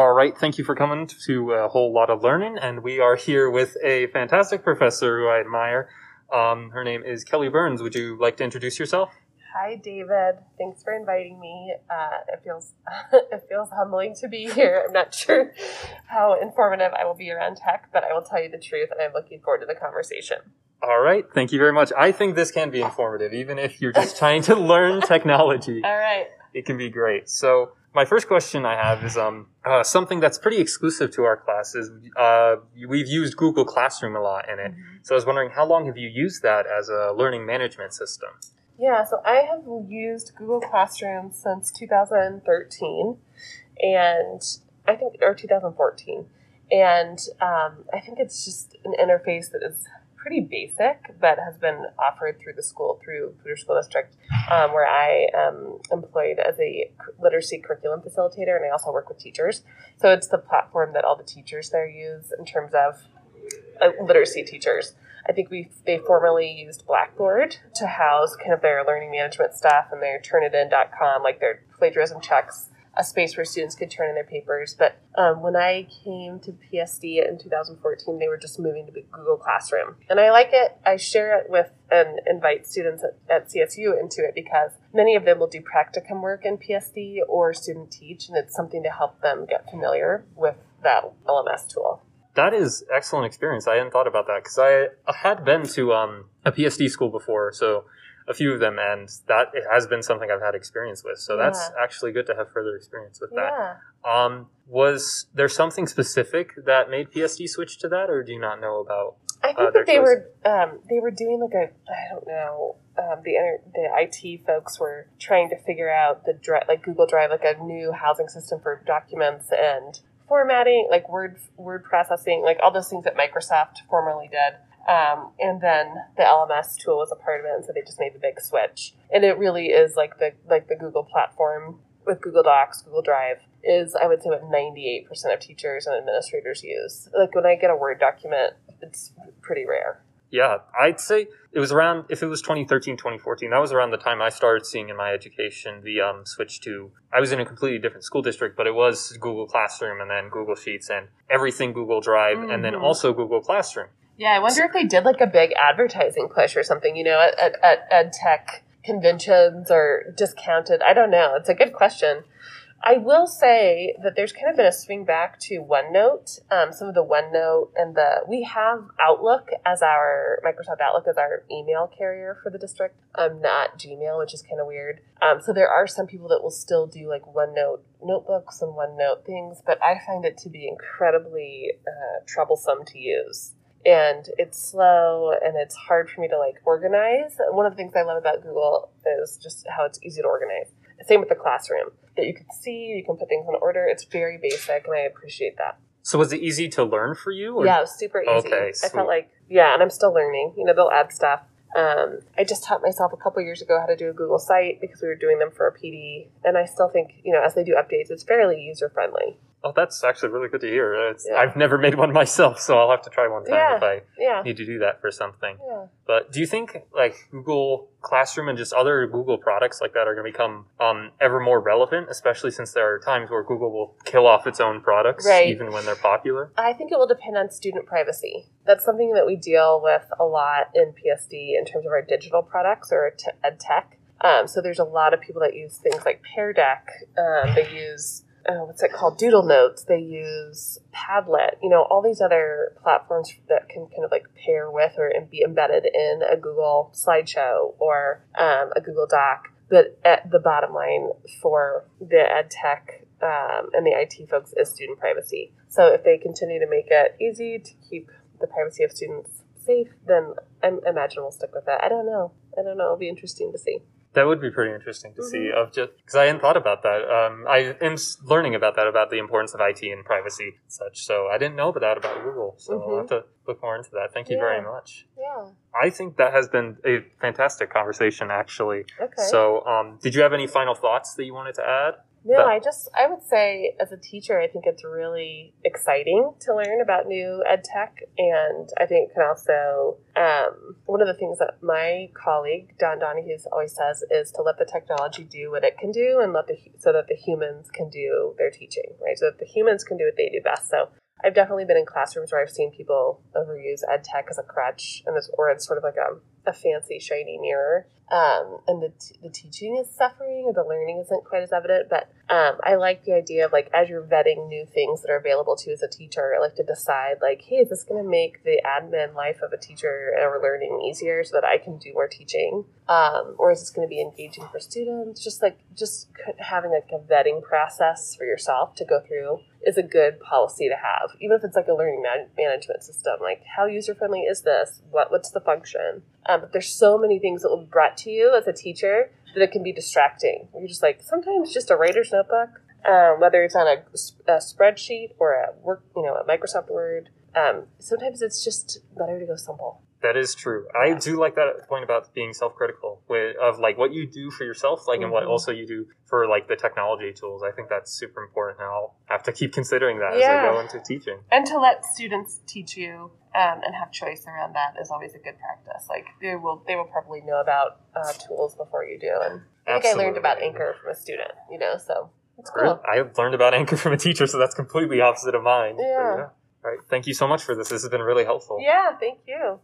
right, thank you for coming to a whole lot of learning, and we are here with a fantastic professor who I admire. Um, her name is Kelly Burns. Would you like to introduce yourself? Hi, David. Thanks for inviting me. Uh, it feels it feels humbling to be here. I'm not sure how informative I will be around tech, but I will tell you the truth, and I'm looking forward to the conversation. All right, thank you very much. I think this can be informative, even if you're just trying to learn technology. All right. It can be great. So, my first question I have is um, uh, something that's pretty exclusive to our classes. Uh, we've used Google Classroom a lot in it. Mm-hmm. So, I was wondering, how long have you used that as a learning management system? Yeah, so I have used Google Classroom since 2013, and I think, or 2014. And um, I think it's just an interface that is pretty basic, but has been offered through the school, through Poudre School District, um, where I am employed as a literacy curriculum facilitator, and I also work with teachers. So it's the platform that all the teachers there use in terms of uh, literacy teachers. I think we they formerly used Blackboard to house kind of their learning management stuff and their Turnitin.com, like their plagiarism checks a space where students could turn in their papers. But um, when I came to PSD in 2014, they were just moving to Google Classroom. And I like it. I share it with and invite students at, at CSU into it because many of them will do practicum work in PSD or student teach, and it's something to help them get familiar with that LMS tool. That is excellent experience. I hadn't thought about that because I had been to um, a PSD school before, so a few of them, and that it has been something I've had experience with. So that's actually good to have further experience with that. Yeah. Um, was there something specific that made PSD switch to that, or do you not know about? I think uh, that they choice? were um, they were doing like a I don't know um, the the IT folks were trying to figure out the drive like Google Drive like a new housing system for documents and formatting like word word processing like all those things that Microsoft formerly did um, and then the LMS tool was a part of it, and so they just made the big switch. And it really is like the like the Google platform with Google Docs, Google Drive is I would say what ninety eight percent of teachers and administrators use. Like when I get a Word document, it's pretty rare. Yeah, I'd say it was around if it was 2013, 2014. That was around the time I started seeing in my education the um, switch to. I was in a completely different school district, but it was Google Classroom and then Google Sheets and everything Google Drive, mm-hmm. and then mm-hmm. also Google Classroom. Yeah, I wonder if they did like a big advertising push or something, you know, at, at, at ed tech conventions or discounted. I don't know. It's a good question. I will say that there's kind of been a swing back to OneNote. Um, some of the OneNote and the we have Outlook as our Microsoft Outlook as our email carrier for the district, um, not Gmail, which is kind of weird. Um, so there are some people that will still do like OneNote notebooks and OneNote things, but I find it to be incredibly uh, troublesome to use and it's slow and it's hard for me to like organize. One of the things I love about Google is just how it's easy to organize. Same with the classroom that you can see, you can put things in order. It's very basic, and I appreciate that. So was it easy to learn for you? Or? Yeah, it was super easy. Okay, sweet. I felt like yeah, and I'm still learning. You know, they'll add stuff. Um, I just taught myself a couple years ago how to do a Google site because we were doing them for a PD, and I still think you know as they do updates, it's fairly user friendly. Oh, that's actually really good to hear. Yeah. I've never made one myself, so I'll have to try one time yeah. if I yeah. need to do that for something. But do you think like Google Classroom and just other Google products like that are going to become um, ever more relevant, especially since there are times where Google will kill off its own products right. even when they're popular? I think it will depend on student privacy. That's something that we deal with a lot in PSD in terms of our digital products or ed tech. Um, so there's a lot of people that use things like Pear Deck. Um, they use uh, what's it called? Doodle notes. They use padlet you know all these other platforms that can kind of like pair with or be embedded in a google slideshow or um, a google doc. But at the bottom line for the ed tech um, and the it folks is student privacy. So if they continue to make it easy to keep the privacy of students safe then i imagine we'll stick with that. I don't know. I don't know. It'll be interesting to see that would be pretty interesting to mm-hmm. see. Of just because I hadn't thought about that. Um, I am learning about that about the importance of IT and privacy and such. So I didn't know about that about Google. So mm-hmm. I'll have to look more into that. Thank you yeah. very much. Yeah. I think that has been a fantastic conversation, actually. Okay. So, um, did you have any final thoughts that you wanted to add? No, but, I just I would say as a teacher, I think it's really exciting to learn about new ed tech, and I think it can also um, one of the things that my colleague Don Donahue always says is to let the technology do what it can do, and let the so that the humans can do their teaching, right? So that the humans can do what they do best. So I've definitely been in classrooms where I've seen people overuse ed tech as a crutch, and this, or it's sort of like a, a fancy shiny mirror. Um, and the, t- the teaching is suffering, or the learning isn't quite as evident. But um, I like the idea of like as you're vetting new things that are available to you as a teacher, like to decide like, hey, is this going to make the admin life of a teacher or learning easier so that I can do more teaching, um, or is this going to be engaging for students? Just like just having like a vetting process for yourself to go through is a good policy to have, even if it's like a learning man- management system. Like, how user friendly is this? What what's the function? Um, but there's so many things that will be brought to you as a teacher that it can be distracting. You're just like sometimes just a writer's notebook, um, whether it's on a, a, spreadsheet or a work, you know, a Microsoft Word. Um, sometimes it's just better to go simple. That is true. I do like that point about being self-critical with, of like what you do for yourself, like, mm-hmm. and what mm-hmm. also you do for like the technology tools. I think that's super important, and I'll have to keep considering that yeah. as I go into teaching. And to let students teach you um, and have choice around that is always a good practice. Like they will, they will probably know about uh, tools before you do. And I think Absolutely. I learned about Anchor from a student, you know, so it's cool. I learned about Anchor from a teacher, so that's completely opposite of mine. Yeah. yeah. All right. Thank you so much for this. This has been really helpful. Yeah. Thank you.